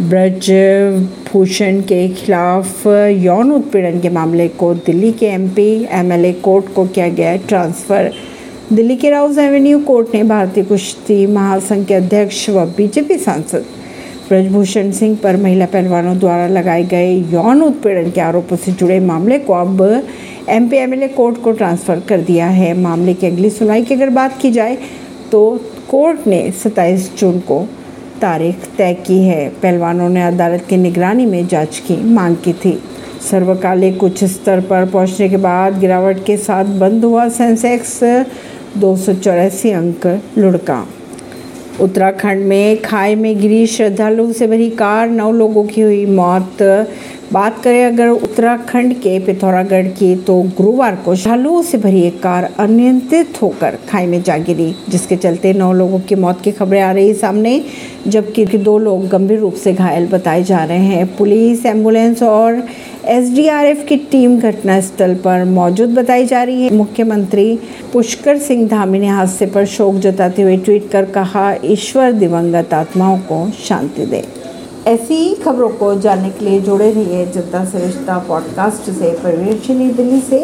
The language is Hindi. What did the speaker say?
ब्रज भूषण के खिलाफ यौन उत्पीड़न के मामले को दिल्ली के एमपी एमएलए कोर्ट को किया गया ट्रांसफ़र। दिल्ली के राउस एवेन्यू कोर्ट ने भारतीय कुश्ती महासंघ के अध्यक्ष व बीजेपी सांसद ब्रजभूषण सिंह पर महिला पहलवानों द्वारा लगाए गए यौन उत्पीड़न के आरोपों से जुड़े मामले को अब एमपी एमएलए कोर्ट को ट्रांसफ़र कर दिया है। मामले की अगली सुनवाई की अगर बात की जाए तो कोर्ट ने 27 जून को तारीख तय की है। पहलवानों ने अदालत की निगरानी में जाँच की मांग की थी। सर्वकालिक उच्च स्तर पर पहुँचने के बाद गिरावट के साथ बंद हुआ सेंसेक्स, दो सौ चौरासी अंक लुढ़का। उत्तराखंड में खाई में गिरी श्रद्धालुओं से भरी कार, नौ लोगों की हुई मौत बात करें अगर उत्तराखंड के पिथौरागढ़ की तो गुरुवार को श्रद्धालुओं से भरी एक कार अनियंत्रित होकर खाई में जा गिरी, जिसके चलते नौ लोगों की मौत की खबरें आ रही सामने, जबकि दो लोग गंभीर रूप से घायल बताए जा रहे हैं। पुलिस, एंबुलेंस और एसडीआरएफ की टीम घटनास्थल पर मौजूद बताई जा रही है। मुख्यमंत्री पुष्कर सिंह धामी ने हादसे पर शोक जताते हुए ट्वीट कर कहा, ईश्वर दिवंगत आत्माओं को शांति दे। ऐसी खबरों को जानने के लिए जुड़े रहिए जनता सरिश्ता पॉडकास्ट से। परवीन दिल्ली से।